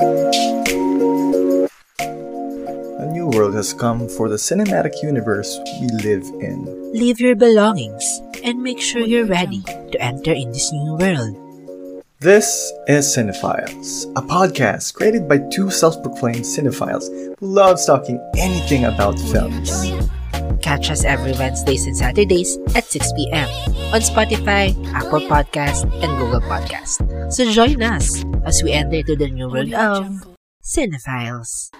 A new world has come for the cinematic universe we live in. Leave your belongings and make sure you're ready to enter in this new world. This is Cinephiles, a podcast created by two self proclaimed cinephiles who love talking anything about films. Catch us every Wednesdays and Saturdays at 6 p.m. on Spotify, Apple Podcast, and Google Podcast. So join us as we enter to the new world of Cinephiles.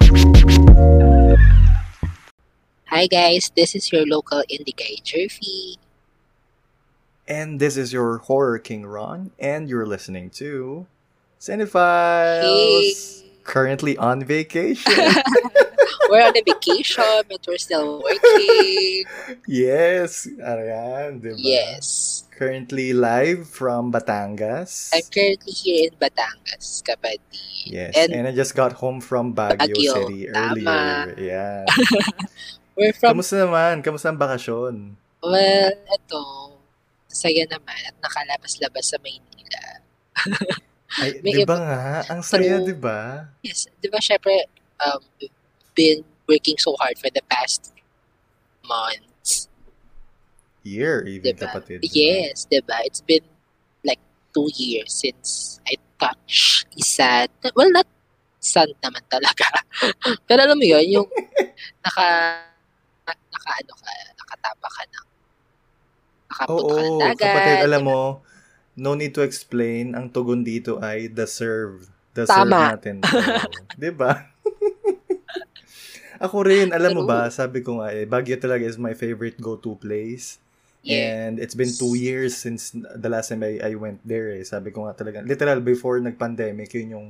Hi guys, this is your local indie guy, Jerfy. And this is your horror king Ron, and you're listening to Cinephiles. Currently on vacation. We're on a vacation, but we're still working. yes, ayan, diba? Yes. Currently live from Batangas. I'm currently here in Batangas, kapatid. Yes, And and, I just got home from Baguio, Baguio, City tama. earlier. Yeah. we're from, Kamusta naman? Kamusta ang bakasyon? well, eto, saya naman at nakalabas-labas sa Maynila. Ay, di ba nga? Ang saya, di ba? Yes, di ba syempre, um, been working so hard for the past months. Year, even Diba? kapatid. di ba? Yes, di ba? It's been like two years since I touched isa. Well, not sun naman talaga. Pero alam mo yun, yung naka, naka ano ka, nakatapa ka ng, nakapunta ka ng dagat. kapatid, alam di ba? mo, no need to explain, ang tugon dito ay deserve. Deserve Tama. natin to. di ba? Ako rin, alam mo ba, sabi ko nga eh, Baguio talaga is my favorite go-to place. Yeah. And it's been two years since the last time I, I went there eh. Sabi ko nga talaga, literal before nag-pandemic, yun yung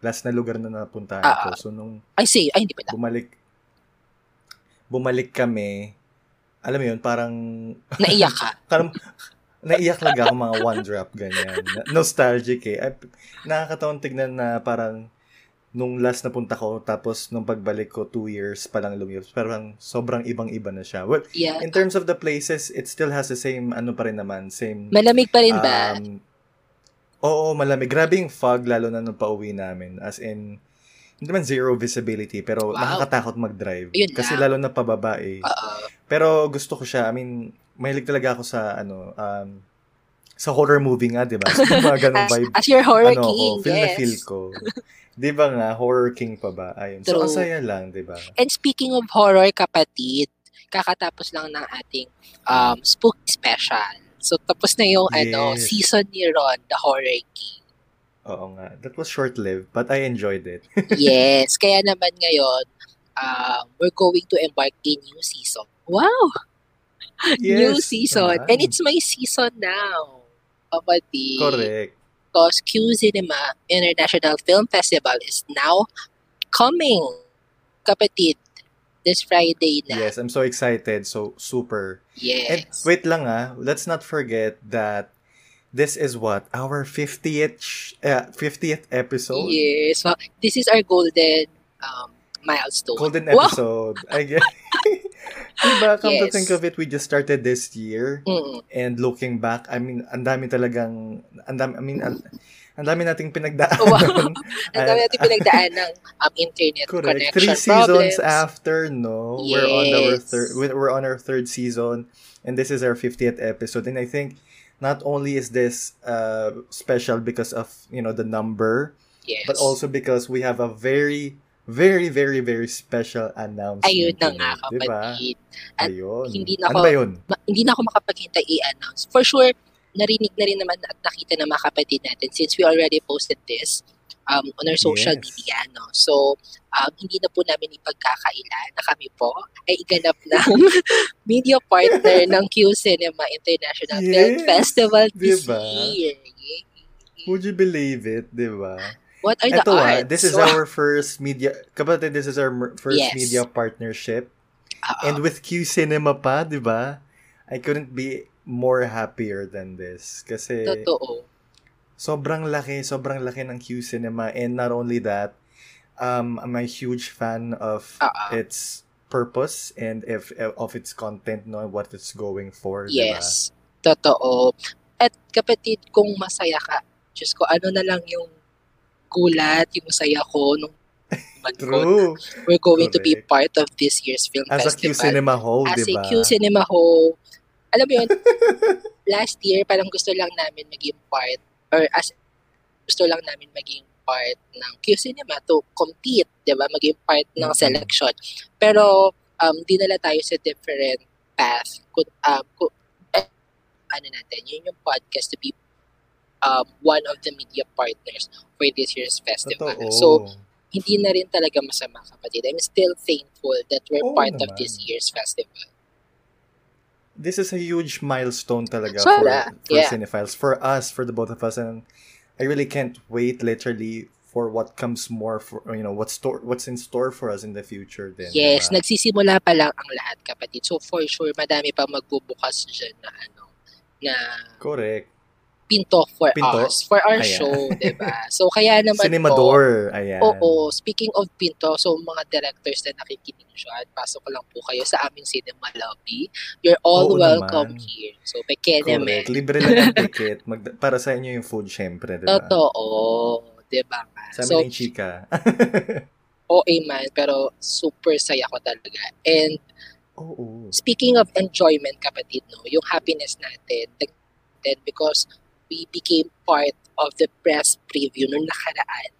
last na lugar na napuntahan Ah, ko. ah. So nung I say, ay hindi pala. bumalik, bumalik kami, alam mo yun, parang, Naiyak ka. parang naiyak lang ako mga one drop, ganyan. Nostalgic eh. Ay, nakakatawang tignan na parang nung last na punta ko, tapos nung pagbalik ko, two years pa lang lumipas. Parang sobrang ibang-iba na siya. Well, Yeah. in terms of the places, it still has the same, ano pa rin naman, same Malamig pa rin ba? Um, oo, malamig. Grabe yung fog, lalo na nung pauwi namin. As in, hindi naman zero visibility, pero Wow. nakakatakot mag-drive. Yun Kasi lang. lalo na pababa eh. Oo. Pero gusto ko siya. I mean, mahilig talaga ako sa, ano, um, sa horror movie nga, di ba? So, yung mga ganong As, vibe. as your horror ano king, ko, feel na yes. feel ko. Di ba nga, horror king pa ba? Ayun. So, True. ang saya lang, di ba? And speaking of horror, kapatid, kakatapos lang ng ating um, spooky special. So, tapos na yung ano, Yes. season ni Ron, The Horror King. Oo nga. That was short-lived, but I enjoyed it. Yes, kaya naman ngayon, um, we're going to embark a new season. Wow! new Yes, season. naman. And it's my season now. Kapatid. Correct. Because Q Cinema International Film Festival is now coming. Kapatid. This Friday na. Yes, I'm so excited. So, super. And Yes. wait lang ah, let's not forget that this is what our 50th sh- uh, 50th episode. Yes. Well, this is our golden um, milestone. Golden Wow! episode. I guess. diba, come to Yes. think of it, we just started this year Mm. and looking back, I mean, ang dami talagang ang dami, I mean, ang, ang dami nating pinagdaan. Wow. Ang dami natin pinagdaan ng um, internet Correct. connection Three seasons problems. after, no? We're on our third we're on our third season and this is our 50th episode and I think not only is this uh special because of, you know, the number, Yes. but also because we have a very very very very special announcement. Ayun na nga, today, diba? kapatid. At Ayun. hindi na ano ako- ba yun? Ma- hindi na ako makapaghintay i-announce. For sure, narinig na rin naman at nakita ng mga kapatid natin since we already posted this um, on our social Yes. media. No? So, um, hindi na po namin ipagkakaila na kami po ay iganap ng media partner ng Q Cinema International Film Yes, Festival this diba? year. Would you believe it, di ba? What are the Ito ah, this is our first media, kapatid, this is our first Yes. media partnership. Oo. And with Q Cinema pa, di ba? I couldn't be more happier than this. Kasi Totoo. sobrang laki, sobrang laki ng Q Cinema. And not only that, um, I'm a huge fan of Oo. its purpose and if of its content, no, what it's going for. Yes. Totoo. At kapatid, kung masaya ka, Diyos ko, ano na lang yung gulat, yung saya ko nung True. we're going to be Correct. part of this year's film As a Q festival. Cinema ho, As di a? Q Cinema Ho, alam mo yun, last year, parang gusto lang namin maging part, or as gusto lang namin maging part ng Q Cinema to compete, di ba? Maging part ng Mhm. selection. Pero, um, dinala tayo sa different path. Kung, um, kung, eh, ano natin, yun yung podcast to be um, one of the media partners for this year's festival. Totoo. So, hindi na rin talaga masama kapatid. I'm still thankful that we're Oo part of naman. this year's festival. this is a huge milestone talaga Sobra, for, for yeah. cinephiles, for us, for the both of us, and I really can't wait, literally, for what comes more, for you know, what's store, what's in store for us in the future. Then, Yes, diba? nagsisimula pa lang ang lahat kapatid. So for sure, madami pa magbubukas dyan na ano, na correct. Pinto for Pinto? us, for our Ayan. show, ba? So kaya naman po, Cinemador, ayan. Oo, speaking of pinto, so mga directors na nakikinig dyan, pasok lang po kayo sa aming cinema lobby. You're all Oo welcome naman. here. So, Pekeneme. Correct. Libre lang ang ticket. Mag, para sa inyo yung food, syempre, di ba? Totoo. Di ba nga? Sa So, amin chika. OA man, pero super saya ko talaga. And Oo. speaking of enjoyment, kapatid, no, yung happiness natin, then because we became part of the press preview nung nakaraan.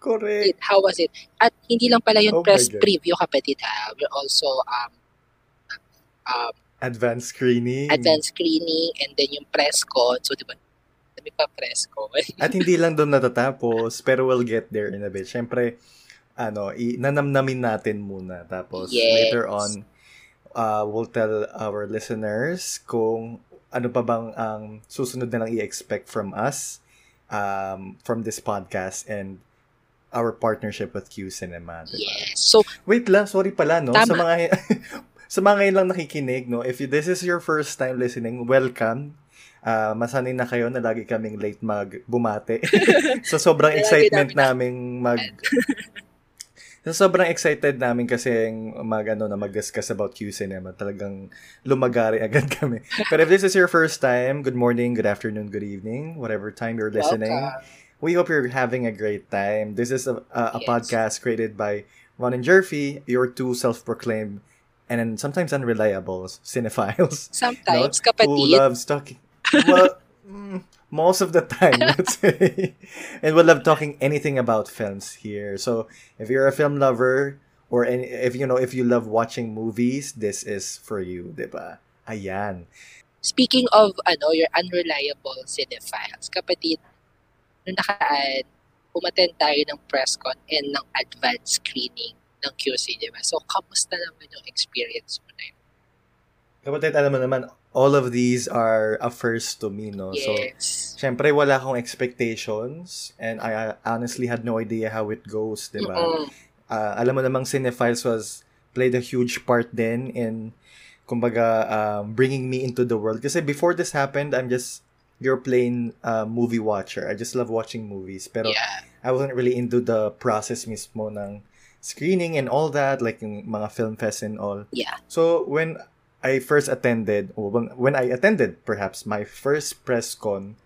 Correct. How was it? At hindi lang pala yung Oh press preview, kapatid, ha? We're also um, um, Advanced screening. advanced screening and then yung press con. So, di ba, sabi pa press con. At hindi lang doon natatapos, pero we'll get there in a bit. Siyempre, ano, i- nanamnamin natin muna. Tapos, Yes. later on, uh, we'll tell our listeners kung ano pa bang ang susunod na lang i-expect from us, um, from this podcast, and our partnership with Q Cinema. diba? Yes. So, Wait lang, sorry pala, no? Tama. Sa mga sa mga ngayon lang nakikinig, no? If this is your first time listening, welcome. Ah, masanay na kayo na lagi kaming late mag bumate. so sobrang excitement namin naming mag So, sobrang excited namin kasi mag, ano, na mag-discuss about Q Cinema. Talagang lumagari agad kami. But if this is your first time, good morning, good afternoon, good evening, whatever time you're listening. welcome. We hope you're having a great time. This is a, a, a Yes. podcast created by Ron and Jerfy, your two self-proclaimed and sometimes unreliable cinephiles. Sometimes, Who kapatid, loves talking. Well, mm, most of the time, let's say. and we love talking anything about films here. So if you're a film lover or any, if you know if you love watching movies, this is for you, diba? Ayan. speaking of ano, your unreliable cinephiles, kapatid, nung nakaraan, umattend tayo ng press con and ng advanced screening ng QC, di ba? So, kamusta naman yung experience mo na yun? Kapatid, alam mo naman, all of these are a first to me, no? So, Yes. syempre, wala akong expectations and I honestly had no idea how it goes, di ba? Uh, alam mo namang Cinephiles was played a huge part then in kumbaga um, bringing me into the world kasi before this happened I'm just your plain uh, movie watcher I just love watching movies pero Yeah. I wasn't really into the process mismo ng screening and all that like mga film fest and all Yeah. so when I first attended when, I attended perhaps my first press con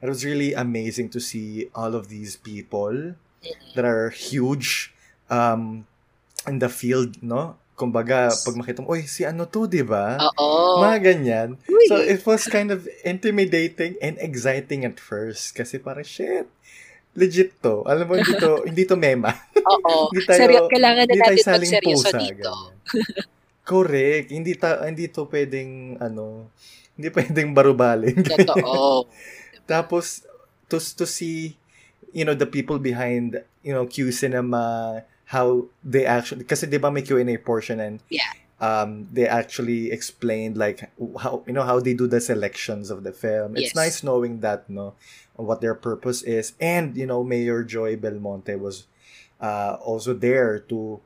it was really amazing to see all of these people that are huge um in the field, no? Kumbaga, pag makita mo, uy, si ano to, di ba? Oo. Mga ganyan. Uy. So, it was kind of intimidating and exciting at first. Kasi parang, shit, legit to. Alam mo, hindi to, hindi to mema. Oo. Hindi tayo- Seryo- kailangan na hindi tayo natin saling magseryoso pusa. dito. Correct. Hindi, ta, hindi to pwedeng, ano, hindi pwedeng barubalin. Totoo. Tapos, to, to see, you know, the people behind, you know, Q Cinema, how they actually, kasi di ba may Q&A portion and Yeah. um, they actually explained like how you know how they do the selections of the film. It's Yes. nice knowing that no, what their purpose is, and you know Mayor Joy Belmonte was uh, also there to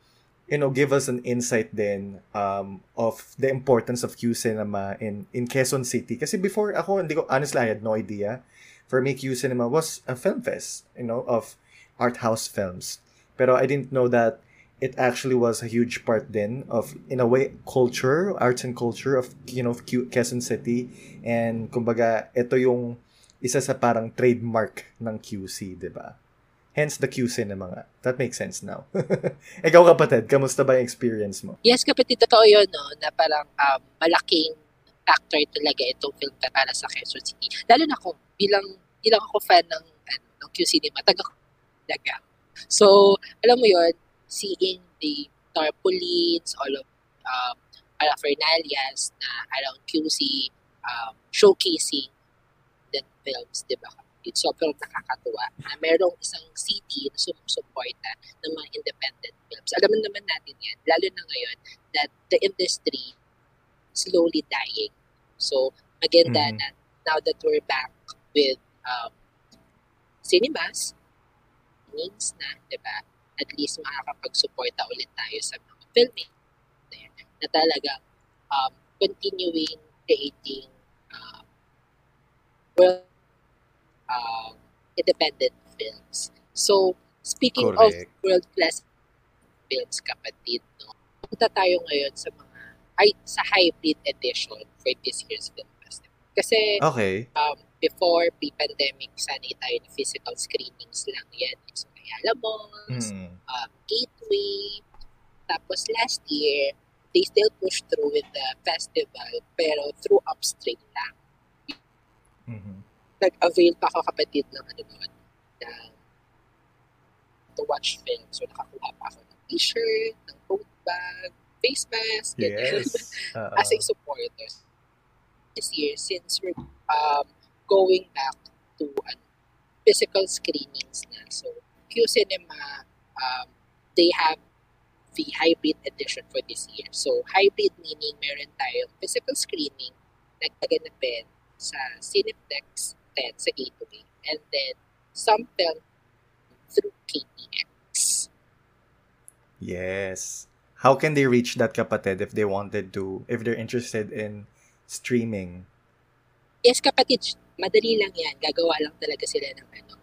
you know give us an insight then um, of the importance of Q Cinema in in Quezon City. Kasi before ako hindi ko honestly I had no idea. For me, Q Cinema was a film fest, you know, of art house films. Pero I didn't know that it actually was a huge part then of in a way culture arts and culture of you know Q- Quezon City and kumbaga ito yung isa sa parang trademark ng QC di ba hence the Q cinema nga that makes sense now ikaw kapatid kamusta ba yung experience mo Yes, kapatid, totoo yun, no, na parang um, malaking factor talaga itong film pa- para sa Quezon City. Lalo na ako, bilang, bilang ako fan ng, ano, ng Q Cinema, taga talaga. So, alam mo yun, seeing the tarpaulins, all of um, paraphernalias na around QC, um, showcasing the films, di ba? It's sobrang nakakatuwa na merong isang city na sumusuporta ng mga independent films. Alam naman natin yan, lalo na ngayon, that the industry slowly dying. So, maganda Mhm. na now that we're back with um, cinemas, means na, di ba? At least makakapag-suporta ulit tayo sa mga filming na talagang um, continuing creating um, world um, independent films. So, speaking of Correct. world-class films, kapatid, no? Punta tayo ngayon sa mga ay, sa hybrid edition for this year's film festival. Kasi okay um, before pre-pandemic, sanay tayo ng physical screenings lang yan. So, Ayala Malls, mm. um, Gateway. Tapos last year, they still pushed through with the festival, pero through upstream lang. Mhm. Nag-avail pa ako kapatid ng ano doon, ng to watch film. So, nakakuha pa ako ng t-shirt, ng tote bag, face mask, ganyan. yes Oo. as a supporter. This year, since we're um, going back to ano, physical screenings na. So, Q Cinema, um, they have the hybrid edition for this year. So, hybrid meaning meron tayong physical screening nagkaganapin sa Cineplex 10 sa Gateway. And then, some film through KTX. Yes. How can they reach that kapatid if they wanted to, if they're interested in streaming? Yes, kapatid, madali lang yan. Gagawa lang talaga sila ng ano,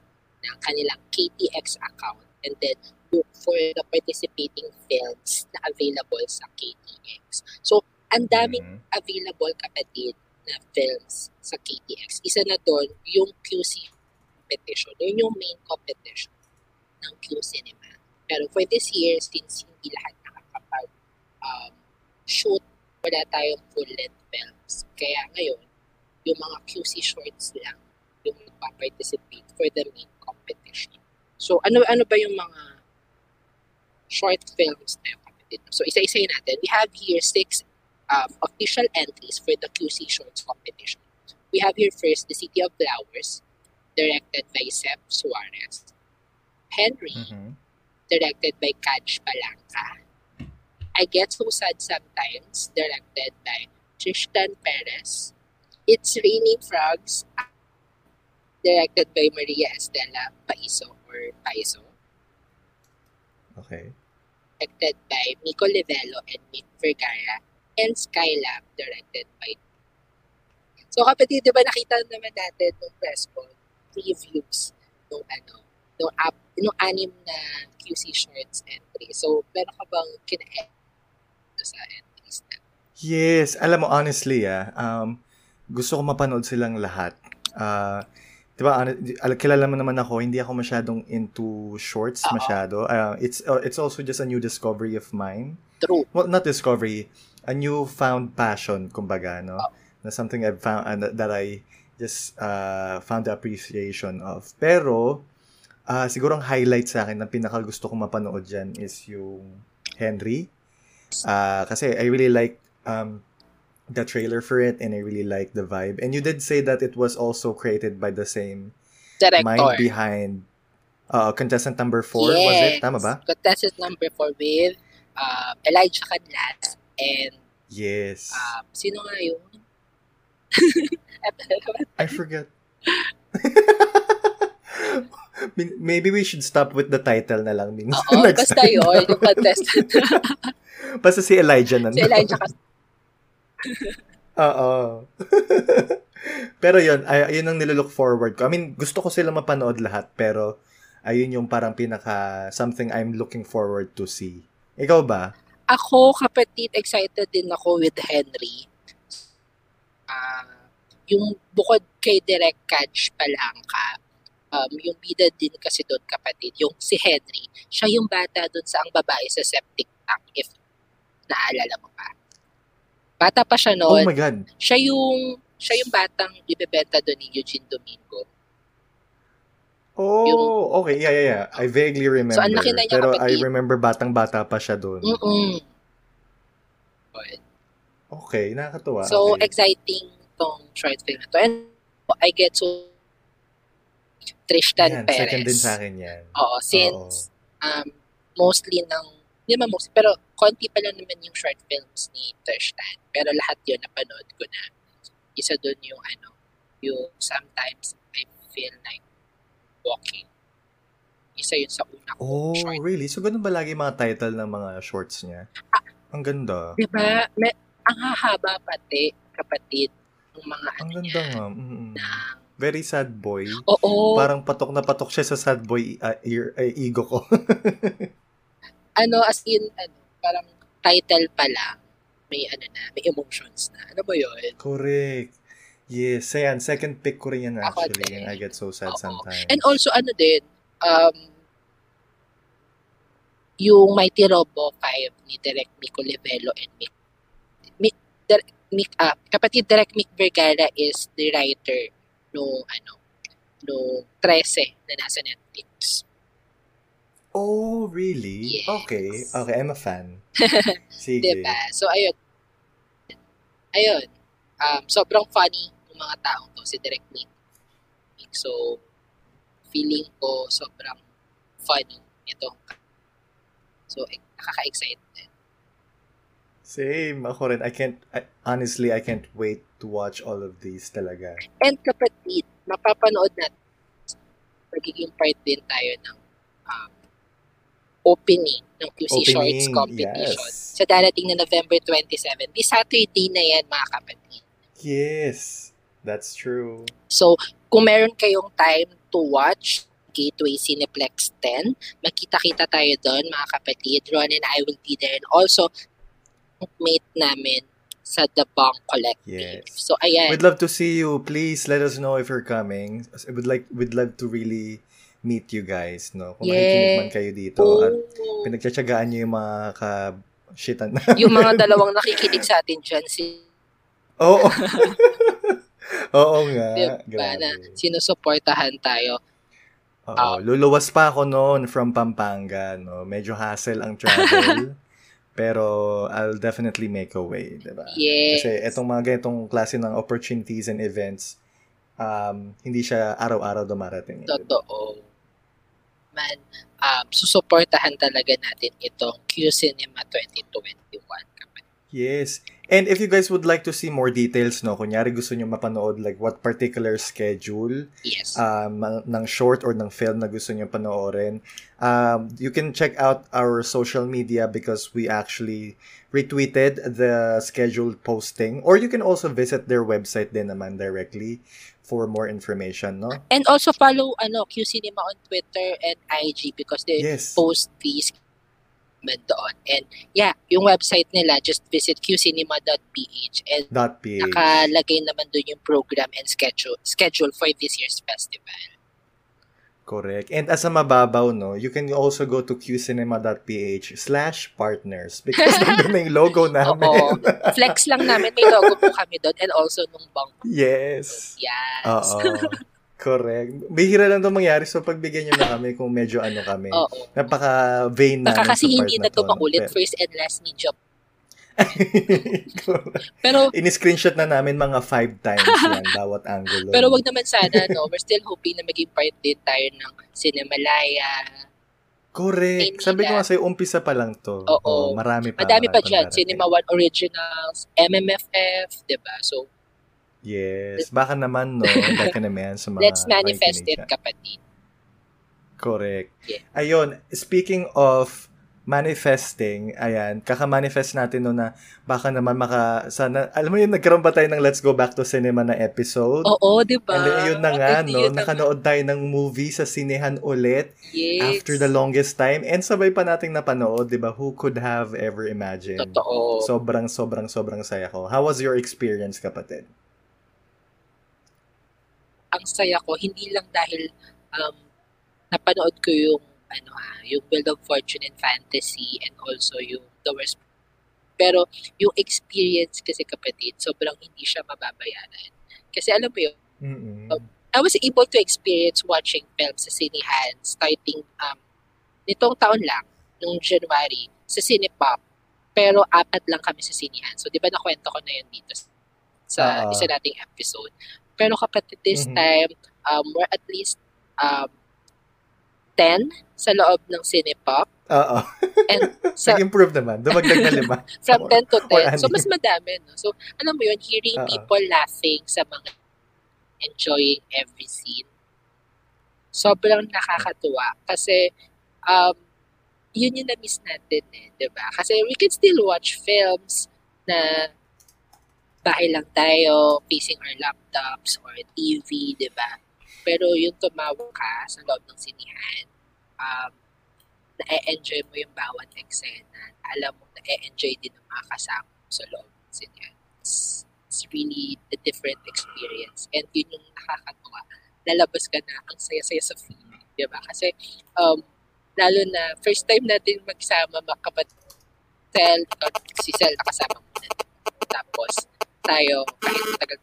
ng kanilang KTX account and then look for the participating films na available sa KTX. So, ang daming Mhm. available kapatid na films sa KTX. Isa na doon, yung QC competition. Yun yung main competition ng Q Cinema. Pero for this year, since hindi lahat nakakapag um, shoot, wala tayong full-length films. Kaya ngayon, yung mga QC shorts lang yung magpa-participate for the main competition. So, ano ano ba yung mga short films na yung kapatid? So, isa-isa natin. We have here six um, official entries for the QC Shorts competition. We have here first The City of Flowers, directed by Sep Suarez. Henry, Mhm. directed by Kaj Palanca. I Get So Sad Sometimes, directed by Tristan Perez. It's Raining Frogs, directed by Maria Estela Paiso or Paiso. Okay. directed by Miko Livello and Mick Vergara, and Skylab, directed by So kapatid, di ba nakita naman natin nung press con, previews nung ano, nung, app, nung anim na QC Shorts entry. So, meron ka bang kina sa entries na? Yes, alam mo honestly ah, um gusto ko mapanood silang lahat. Ah, 'di ba? al- kilala mo naman ako, hindi ako masyadong into shorts Oo. masyado. Ah, it's uh, it's also just a new discovery of mine. True. Well, not discovery, a new found passion kumbaga, no? Na something I've found uh, that I just uh, found the appreciation of. Pero ah siguro ang highlight sa akin na pinaka gusto kong mapanood diyan is yung Henry. Ah, kasi I really like um the trailer for it and I really like the vibe. And you did say that it was also created by the same Director. mind behind uh, contestant number 4, was it? Tama ba? Contestant number 4 with um, Elijah Canlas And, Yes. um, sino nga yun? I forgot. Maybe we should stop with the title na lang minsan. Oo, next basta time. yun, yung contestant. Basta si Elijah na. si Elijah kasi. Oo. pero yun, ay, yun ang nilook forward ko. I mean, gusto ko sila mapanood lahat, pero ayun yung parang pinaka something I'm looking forward to see. Ikaw ba? Ako, kapatid, excited din ako with Henry. Ah, yung bukod kay Direct Catch Palangka, um, yung bida din kasi doon kapatid, yung si Henry, siya yung bata doon sa ang babae sa septic tank, if naalala mo pa. Bata pa siya Oh noon. my God. siya yung siya yung batang ibebenta doon ni Eugene Domingo. Oh, okay. Yeah, yeah, yeah. I vaguely remember. So, ang laki na niya, pero I kapatid. remember batang-bata pa siya doon. Mm-mm. Okay, nakakatuwa. So, okay. exciting tong short film na to. And I get so Tristan Yan, Perez. second din sa akin yan. Oo, since um, mostly ng, hindi naman mostly, pero konti pa lang naman yung short films ni Tristan. Pero lahat yun napanood ko na. Isa doon yung ano, yung sometimes I feel like walking. Isa yun sa una ko Oh, short. really? So, ganun ba lagi mga title ng mga shorts niya? Ang ganda. Diba? May, ang hahaba pati, kapatid, ng mga Ang ano ganda niya, nga. Mm-mm. na, Very sad boy. oo, Parang patok na patok siya sa sad boy uh, ear, ay, ego ko. ano, as in, ano, parang title pa lang, may ano na, may emotions na. Ano ba yun? Correct. Yes, ayan, second pick ko rin yan actually. And I get so sad Oo. sometimes. And also, ano din, um, yung Mighty Robo 5 ni Direk Mico Levello and Mick, Mick, Direk, Mick ah, kapatid Direk Mick Vergara is the writer no ano, no 13 na nasa Netflix. Oh, really? Yes. Okay. Okay, I'm a fan. Sige. Diba? So, ayun. Ayun. Um, sobrang funny mga taong to, si Direk Nick. So, feeling ko sobrang funny nito. So, eh, nakaka-excite din. Same. Ako rin. I can't, I, honestly, I can't wait to watch all of these talaga. And kapatid, mapapanood natin, magiging part din tayo ng um, opening ng QC Shorts Opening, competition yes. sa darating na November 27. Di Saturday na yan, mga kapatid. Yes. That's true. So, kung meron kayong time to watch Gateway Cineplex 10, magkita-kita tayo doon, mga kapatid. Ron and I will be there. And also, mate namin sa The Bong Collective. Yes. So, ayan. We'd love to see you. Please let us know if you're coming. I would like, we'd love to really meet you guys, no? Kung Yeah. makikinig man kayo dito at Oh. pinagtsatsagaan niyo yung mga ka-shitan na. yung mga dalawang nakikinig sa atin dyan, si Oo. Oo nga. diba, na sinusuportahan tayo. Oo. Luluwas pa ako noon from Pampanga, no? Medyo hassle ang travel. pero I'll definitely make a way, diba? Yes. Kasi etong mga ganitong klase ng opportunities and events, um, hindi siya araw-araw dumarating. eh, diba? Totoo. Man, um, susuportahan talaga natin itong Q Cinema 2021. kapatid. Yes. And if you guys would like to see more details, no, kunyari gusto nyo mapanood like what particular schedule Yes. um, ng short or ng film na gusto nyo panoorin, um, you can check out our social media because we actually retweeted the scheduled posting or you can also visit their website din naman directly for more information, no? And also follow ano Q Cinema on Twitter and IG because they Yes. post these man doon. And yeah, yung website nila, just visit qcinema.ph and PH. nakalagay naman doon yung program and schedule schedule for this year's festival. Correct. And as a mababaw, no, you can also go to qcinema.ph slash partners because nandun na yung logo namin. Oo. Flex lang namin, may logo po kami doon and also nung bank. yes. Yes. Oo. Correct. Bihira lang ito mangyari so pagbigyan nyo na kami kung medyo ano kami. Oo. Napaka-vain namin Baka kasi hindi na na to to, Pero- first and last ni job. Pero Ini-screenshot na namin mga five times yan, bawat angulo. pero wag naman sana no. We're still hoping na maging part din tayo ng Cinemalaya, Correct. Sabi ko nga sa'yo, umpisa pa lang to. Oo. marami pa. Madami pa dyan. Cinema One Originals, MMFF, di ba? So, Yes. Baka naman, no? Baka naman sa mga let's manifest it, kapatid. Correct. Yeah. Ayun, speaking of manifesting, ayan, kaka-manifest natin no na baka naman maka, sana, alam mo yun, nagkaroon ba tayo ng Let's Go Back to Cinema na episode? Oo, di ba? And then, ayun na nga, Hindi no? yun. Nakanood tayo ng movie sa sinehan ulit Yes. after the longest time. And sabay pa nating napanood, di ba? Who could have ever imagined? Totoo. Sobrang, sobrang, sobrang saya ko. How was your experience, kapatid? Ang saya ko, hindi lang dahil um, napanood ko yung ano ha, yung Wheel of Fortune and Fantasy and also yung The Worst. Pero yung experience kasi kapatid, sobrang hindi siya mababayaran. Kasi alam mo yun, Mm-mm. I was able to experience watching films sa sinihan starting um, nitong taon lang, nung January, sa Cinepop. Pero apat lang kami sa sinihan. So, di ba nakwento ko na yun dito sa Oo. isa nating episode. Pero kapatid, this Mhm. time, um, we're at least um, 10 sa loob ng Cinepop. Oo. And sa, Nag-improve naman. Dumagdag na lima. from 10 to Or 10. So, mas madami. No? So, alam mo yun, hearing Oo. people laughing sa mga enjoying every scene, sobrang nakakatuwa. Kasi, um, yun yung na-miss natin eh, di ba? Kasi we can still watch films na bahay lang tayo, facing our laptops or TV, di ba? Pero yung tumawag ka sa loob ng sinihan, um, na-enjoy mo yung bawat eksena. Alam mo, na-enjoy din ng mga kasama sa loob ng sinihan. It's, it's really a different experience. And yun yung nakakatuwa. Lalabas ka na, ang saya-saya sa feeling. Di ba? Kasi, um, lalo na, first time natin magsama makapat Sel, si Sel nakasama mo na. Tapos, tayo, kahit matagal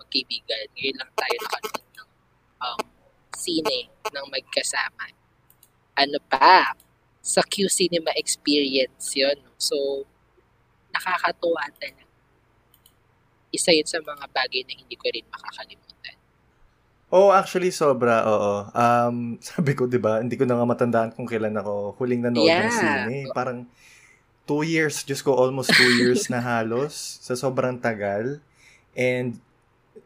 magkaibigan, ngayon lang tayo nakanood ng um, sine ng magkasama. Ano pa? Sa Q Cinema experience yon So, nakakatuwa talaga. Isa yun sa mga bagay na hindi ko rin makakalimutan. Oh, actually, sobra, oo. Um, sabi ko, di ba, hindi ko na nga matandaan kung kailan ako huling nanood ng Yeah. sine. Parang two years, Diyos ko, almost two years na halos sa sobrang tagal. And,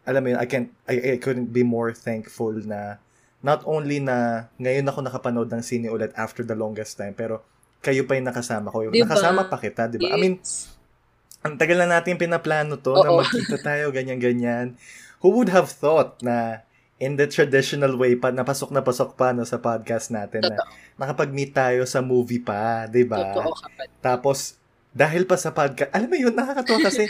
alam mo yun, I, can't, I, I couldn't be more thankful na not only na ngayon ako nakapanood ng sine ulit after the longest time, pero kayo pa yung nakasama ko. Diba? Nakasama pa kita, di ba? I mean, ang tagal na natin pinaplano to na Oo. magkita tayo, ganyan-ganyan. Who would have thought na in the traditional way pa, napasok na pasok pa no, sa podcast natin na Totoo. nakapag-meet tayo sa movie pa, di ba? Tapos, dahil pa sa podcast, alam mo yun, nakakatawa kasi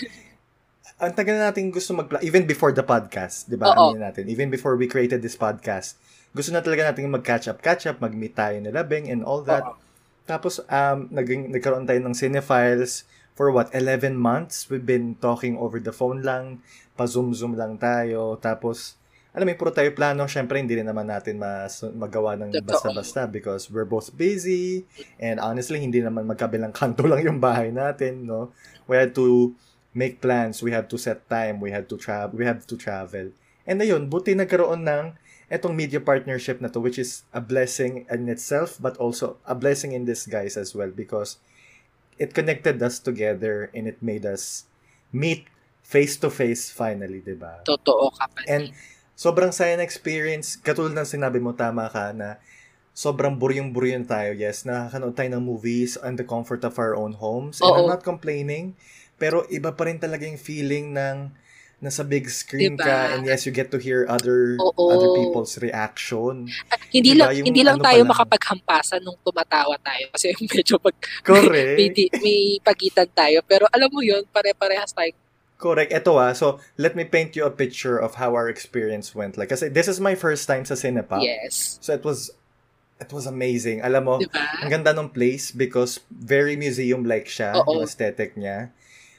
ang tagal na natin gusto mag even before the podcast, di ba? Aminin natin, even before we created this podcast, gusto na talaga natin mag-catch up, catch up, mag-meet tayo nila Beng and all that. Oo. Tapos, um, naging, nagkaroon tayo ng Cinephiles for what, 11 months? We've been talking over the phone lang, pa-zoom-zoom lang tayo. Tapos, alam mo, puro tayo plano. Siyempre, hindi rin naman natin mas, magawa ng basta-basta because we're both busy. And honestly, hindi naman magkabilang kanto lang yung bahay natin, no? We had to make plans. We had to set time. We had to travel. We had to travel. And ayun, buti nagkaroon ng etong media partnership na to which is a blessing in itself but also a blessing in disguise as well because it connected us together and it made us meet face to face finally, 'di ba? Totoo kapatid. And sobrang saya na experience, katulad ng sinabi mo, tama ka na sobrang buryong-buryon tayo. Yes, nakakanood tayo ng movies on the comfort of our own homes. And I'm Oo. not complaining, pero iba pa rin talaga yung feeling ng nasa big screen Diba? ka and yes, you get to hear other Oo. other people's reaction. hindi diba, lang yung hindi lang ano tayo lang. makapaghampasan nung tumatawa tayo kasi medyo pag Correct. may, di- may pagitan tayo pero alam mo yun pare-parehas tayo Correct. Ito ah. So, let me paint you a picture of how our experience went. Like, kasi this is my first time sa Cinepa. yes So, it was, it was amazing. Alam mo, di ba ang ganda ng place because very museum-like siya, Oo. yung aesthetic niya.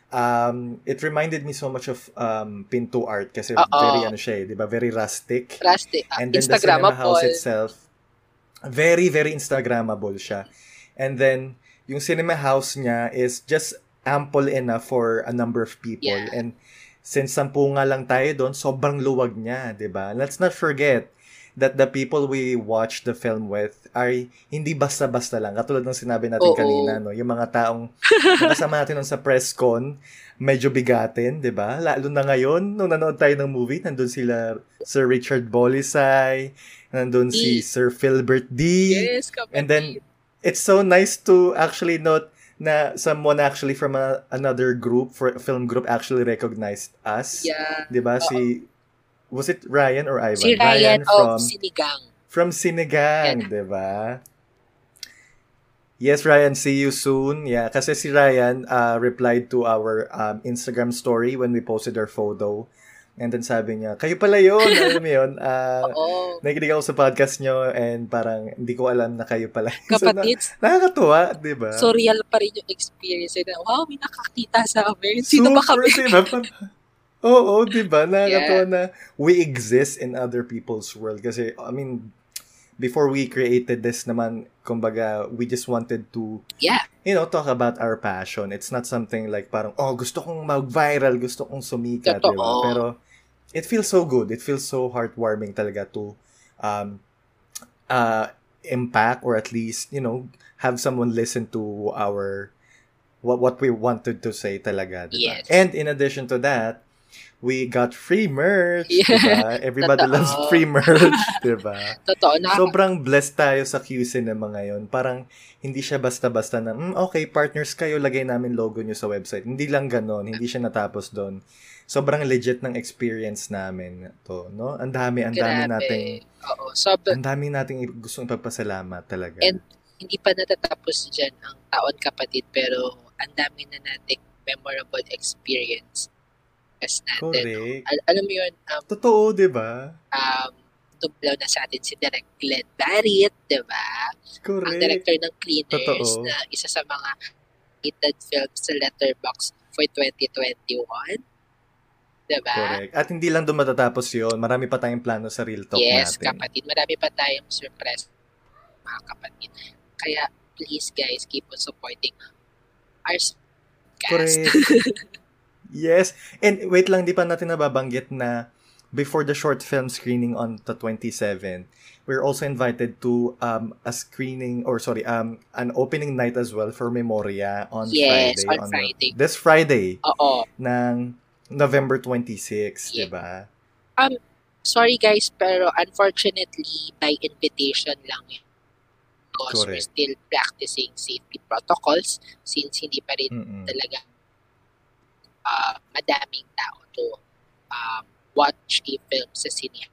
Um, it reminded me so much of um, Pinto art kasi Oo. very ano siya, eh, 'di ba? Very rustic. Rusty ah, And then the cinema house itself, very, very Instagrammable siya. And then, yung cinema house niya is just ample enough for a number of people. Yeah. And since sampu nga lang tayo doon, sobrang luwag niya, di ba? Let's not forget, that the people we watch the film with ay hindi basta-basta lang. Katulad ng sinabi natin Oo. kanina, no? Yung mga taong nakasama natin sa press con, medyo bigatin, di ba? Lalo na ngayon, nung nanood tayo ng movie, nandun sila Sir Richard Bolisay, nandun si D. Sir Philbert D. Yes. And then, it's so nice to actually note na someone actually from a, another group, for film group, actually recognized us. yeah. Di ba? Si, was it Ryan or Ivan? Si Ryan, from, of Sinigang. from Sinigang, di ba? Yes, Ryan, see you soon. Yeah, kasi si Ryan uh, replied to our um, Instagram story when we posted our photo. And then sabi niya, kayo pala yun, alam mo yun. Uh, Oo. nakikinig ako sa podcast nyo and parang hindi ko alam na kayo pala. So, na- Kapatid, nakakatuwa, di ba? so real pa rin yung experience. Na, wow, may nakakita sa amin. Sino ba kami? di ba? Pa- Oo, di ba? Nakakatawa na we exist in other people's world. Kasi, I mean, before we created this naman, kumbaga, we just wanted to, Yeah. you know, talk about our passion. It's not something like parang, oh, gusto kong mag-viral, gusto kong sumikat, di ba? Pero, it feels so good. It feels so heartwarming talaga to um, uh, impact or at least, you know, have someone listen to our what what we wanted to say talaga, diba? Yes. And in addition to that, we got free merch, Yeah. diba? Everybody Totoo. loves free merch, diba? Totoo na. Sobrang blessed tayo sa Q Cinema ngayon. Parang hindi siya basta-basta na, "Mm, okay, partners kayo, lagay namin logo nyo sa website. Hindi lang ganon, hindi siya natapos doon. Sobrang legit ng experience namin to, no? Ang dami, ang dami nating, Oo. Sobrang, ang dami nating gustong ipagpasalamat talaga. And hindi pa natatapos dyan ang taon kapatid pero ang dami na nating memorable experience as natin. Correct. Al- alam mo yun, um, Totoo, di ba? um, dublaw na sa atin si Direk Glenn Barrett, di ba? Ang Correct. director ng Cleaners Totoo. na isa sa mga rated films sa Letterboxd for 2021. Di ba? Correct. At hindi lang doon matatapos yun. Marami pa tayong plano sa Real Talk Yes, natin. kapatid. Marami pa tayong surprise, mga kapatid. Kaya, please guys, keep on supporting our podcast. Correct. yes. And wait lang, di pa natin nababanggit na before the short film screening on the 27, we're also invited to um a screening or sorry, um an opening night as well for Memoria on Yes, Friday. on Friday. This Friday Oo. ng November 26, Yeah. di ba? Sorry guys, pero unfortunately, by invitation lang yun. Because we're Correct. still practicing safety protocols since hindi pa rin Mm-mm. talaga uh, madaming tao to um, watch a film sa sine.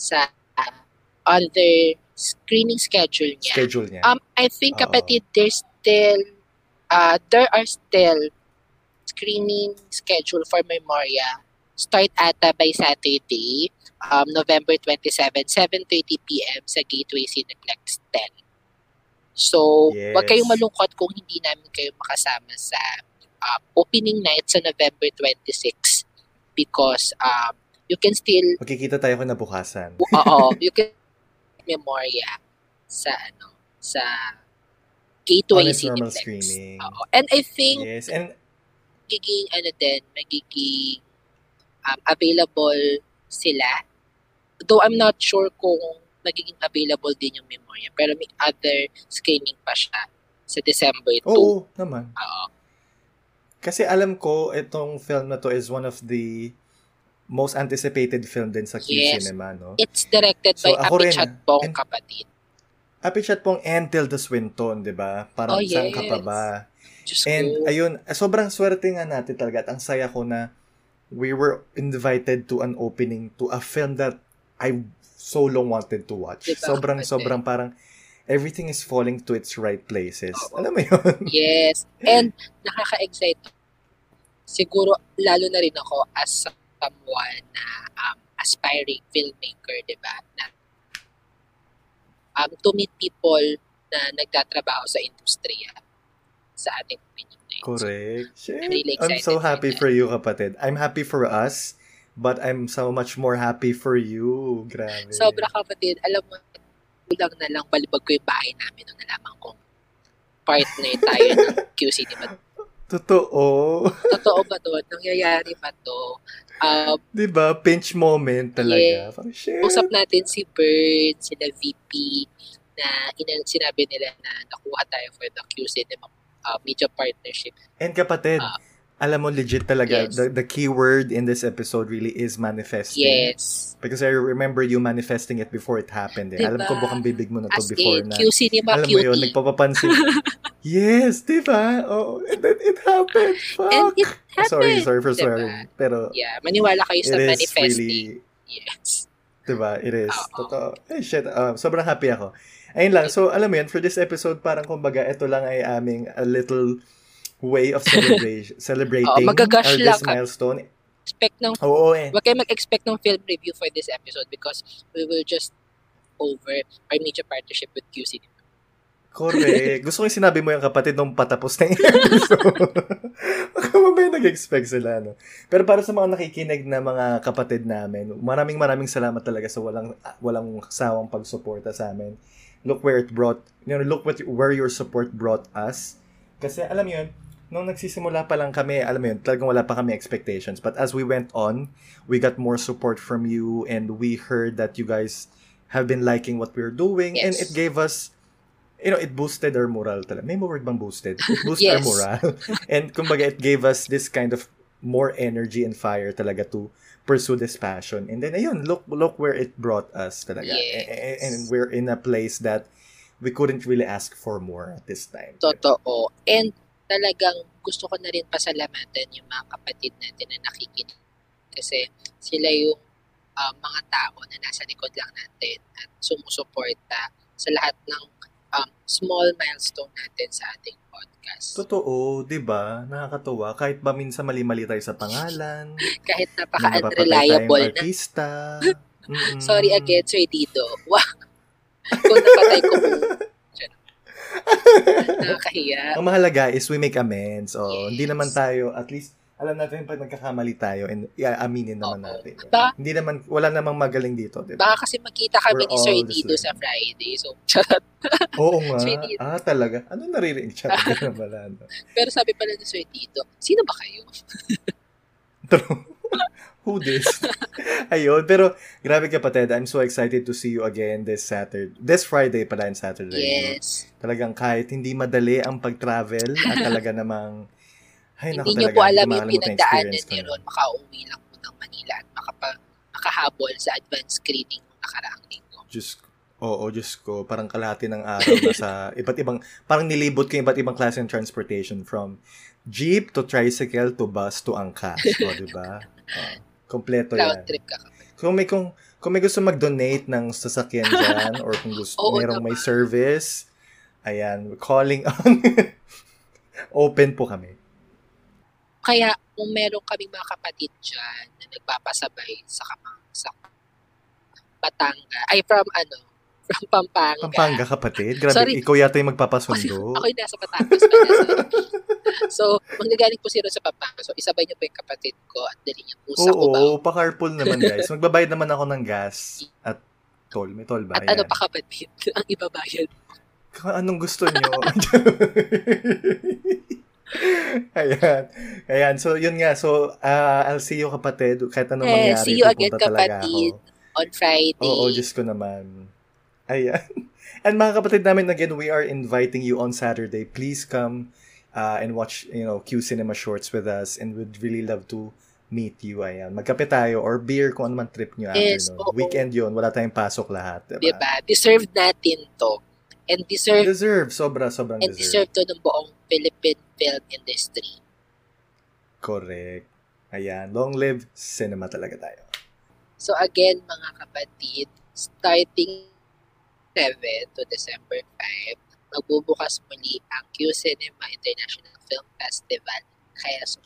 Sa uh, other screening schedule niya, Schedule niya. Um, I think Oo. kapatid, there's still, uh, there are still screening schedule for Memoria. Start ata by Saturday, um, November 27, 7.30 p.m. sa Gateway Cineplex 10. So, wag Yes. kayong malungkot kung hindi namin kayo makasama sa uh, opening night sa November 26 because um, you can still Magkikita tayo kinabukasan. Oo, you can memorya sa ano sa Gateway Cineplex. Oo. And I think Yes. And magiging ano din, magiging um, available sila. Though I'm not sure kung magiging available din yung memorya. Pero may other screening pa siya sa December 2. oo, naman. Oo. Kasi alam ko, itong film na to is one of the most anticipated film din sa Q Yes. Cinema, no? It's directed So, by Api and- kapatid. Apichat pong and Tilda Swinton, di ba? Parang Oh, saan ka pa yes. ba? Diyos And ko. ayun, sobrang swerte nga natin talaga at ang saya ko na we were invited to an opening to a film that I so long wanted to watch. Diba, Sobrang, sobrang parang everything is falling to its right places. Oo. Alam mo yun? Yes. And nakaka-excite. Siguro, lalo na rin ako as someone na um, aspiring filmmaker, di ba? Na, um, to meet people na nagtatrabaho sa industriya sa ating Pinoy. Correct. Shit. really I'm so happy for you, kapatid. I'm happy for us, but I'm so much more happy for you. Grabe. Sobra kapatid, alam mo, kulang na lang balibag ko yung bahay namin nung nalaman kong partner tayo ng QC, di ba? Totoo. Totoo ba to? Nangyayari ba to? Um, 'Di ba? Pinch moment talaga. Yeah. Parang shit. usap natin si Bird, sila VP, na ina- sinabi nila na nakuha tayo for the Q Cinema uh, media partnership. And kapatid, Ah. alam mo legit talaga, Yes. the, the key word in this episode really is manifesting. Yes. Because I remember you manifesting it before it happened. Eh. Alam ko Diba? bukang bibig mo na to As before in, na. Q Cinema Alam mo yun, cutie. nagpapapansin. yes, di ba? Oh, and then it happened. Fuck. And it happened. sorry, sorry for diba? swearing. Pero Yeah, maniwala kayo sa manifesting. really, Yes. Diba? It is. Oo. Totoo. Eh, shit. Uh, sobrang happy ako. Ayun lang. So, alam mo yun, for this episode, parang kumbaga, ito lang ay aming a little way of celebration, celebrating magagash our this milestone. Expect ng Oo eh. Huwag kayo mag-expect ng film review for this episode because we will just over our media partnership with Q Cinema. Correct. Gusto ko yung sinabi mo yung kapatid nung patapos na yung episode. Baka mamaya nag-expect sila, no? Pero para sa mga nakikinig na mga kapatid namin, maraming maraming salamat talaga sa walang walang sawang pagsuporta sa amin. Look where it brought, you know, look what, where your support brought us. Kasi alam mo yun, nung nagsisimula pa lang kami, alam mo yun, talagang wala pa kami expectations. But as we went on, we got more support from you and we heard that you guys have been liking what we're doing and Yes. it gave us you know, it boosted our morale talaga. May word bang boosted? It boosted our Yes. morale. and kumbaga, it gave us this kind of more energy and fire talaga to pursue this passion. And then, ayun, look look where it brought us talaga. Yes. A- a- And we're in a place that we couldn't really ask for more at this time. Totoo. And talagang gusto ko na rin pasalamatan yung mga kapatid natin na nakikinig. Kasi sila yung uh, mga tao na nasa likod lang natin at sumusuporta sa lahat ng um, small milestone natin sa ating podcast. Totoo, 'di ba? Nakakatuwa kahit ba minsan mali-mali tayo sa pangalan, Kahit napaka-unreliable na. artista. Mm-mm. Sorry again, Sir Dido. Wow. Kung napatay ko po. Nakakahiya. Ang mahalaga is we make amends. Oh, Yes. hindi naman tayo at least alam natin pag nagkakamali tayo and i-aminin naman Oo. natin. Ba- Hindi naman wala namang magaling dito, 'di ba? Baka kasi magkita kami We're ni Sir Dido sa Friday. So, charot. Oo nga. Ah, talaga. Ano naririnig? Ganun pala. No? Pero sabi pala ni Sir Dido, sino ba kayo? True. Who this? Ayun, pero grabe kapatid, I'm so excited to see you again this Saturday. This Friday pala and Saturday. no? Yes. Talagang kahit hindi madali ang pag-travel at talaga namang ay Hindi niyo po alam yung pinagdaanan ni. Ron. Makauwi lang po ng Manila at makapa, makahabol sa advanced screening ng nakaraang linggo. Diyos Oo, Diyos ko. Parang kalahati ng araw na sa iba't ibang, parang nilibot ko iba't ibang klase ng transportation from jeep to tricycle to bus to angkas. O, di ba? Oh, kompleto Round yan. trip ka. Kung may, kung, kung may gusto mag-donate ng sasakyan dyan or kung gusto, Oo merong may service, ayan, calling on, open po kami. Kaya kung meron kaming mga kapatid dyan na nagpapasabay sa kamang sa Batanga, ay from ano, from Pampanga. Pampanga kapatid. Grabe, Sorry. ikaw yata yung magpapasundo. ako yung nasa Batangas. So, manggagaling po si Ron sa Pampanga. So, isabay niyo po yung kapatid ko at dali niyo po sa Oo, Cubao. pa-carpool naman guys. Magbabayad naman ako ng gas at toll. May toll ba? At ano pa kapatid ang ibabayad. Anong gusto nyo. Ayan. Ayan. So, yun nga. So, uh, I'll see you kapatid. Kahit anong Eh, mangyari, see you again, kapatid. On Friday. Oo, Diyos ko naman. Ayan. And mga kapatid namin, again, we are inviting you on Saturday. Please come uh, and watch, you know, Q Cinema Shorts with us and we'd really love to meet you. Ayan. Magkape tayo or beer kung ano man trip nyo Yes, afternoon. oo. Weekend yun. Wala tayong pasok lahat. Diba? Diba? Deserved natin to. And deserve Deserve. Sobra, sobrang and deserve. deserve to ng buong Philippine film industry. Correct. Ayan. Long live cinema talaga tayo. So again, mga kapatid, starting 7 to December 5, magbubukas muli ang Q Cinema International Film Festival.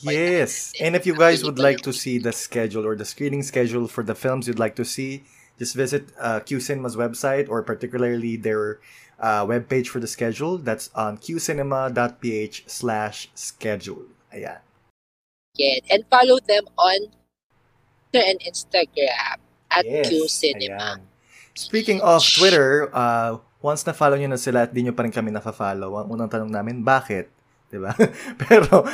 Yes. And if you guys would like to see the schedule or the screening schedule for the films you'd like to see, just visit uh, Q Cinema's website or particularly their uh, webpage for the schedule. That's on qcinema.ph slash schedule. Ayan. Again. And follow them on Twitter and Instagram at Yes. Q Cinema. Ayan. Speaking of Twitter, uh, once na-follow nyo na sila at di nyo pa rin kami na-follow, ang unang tanong namin, bakit? Diba? Pero,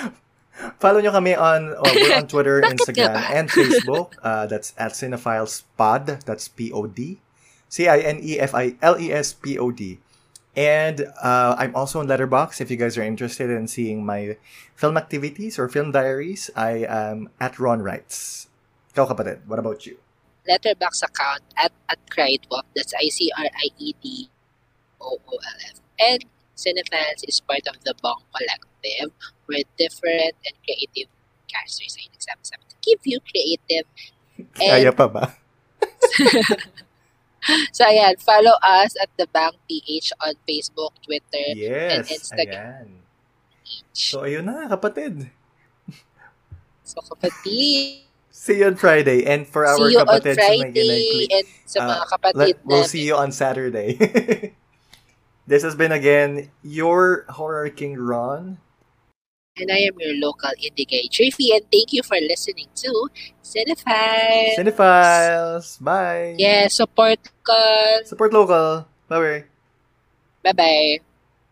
follow nyo kami on, oh, we're on Twitter, Instagram, and Facebook. Uh, that's at Cinephiles Pod. That's P-O-D. C-I-N-E-F-I-L-E-S-P-O-D. And uh, I'm also on Letterbox. If you guys are interested in seeing my film activities or film diaries, I am at Ron Wrights. Ikaw kapatid, what about you? letterbox account at at Criedwolf. That's I C R I E D O O L F. And Cinefans is part of the Bong Collective, where different and creative casters ay nagsama-sama to give you creative. Kaya And pa ba? so ayan, follow us at the Bang PH on Facebook, Twitter, Yes, Instagram. ayan. So, ayun na, kapatid. So kapatid, See you on Friday. And for our see you on kapatid sa Friday nakikinig, and sa uh, mga kapatid let- we'll see you on Saturday. this has been again your Horror King Ron. And I am your local indie gay Triffy, and thank you for listening to Cinephiles. Cinephiles. Bye. Yeah, support ko. Support local. Bye-bye. Bye-bye.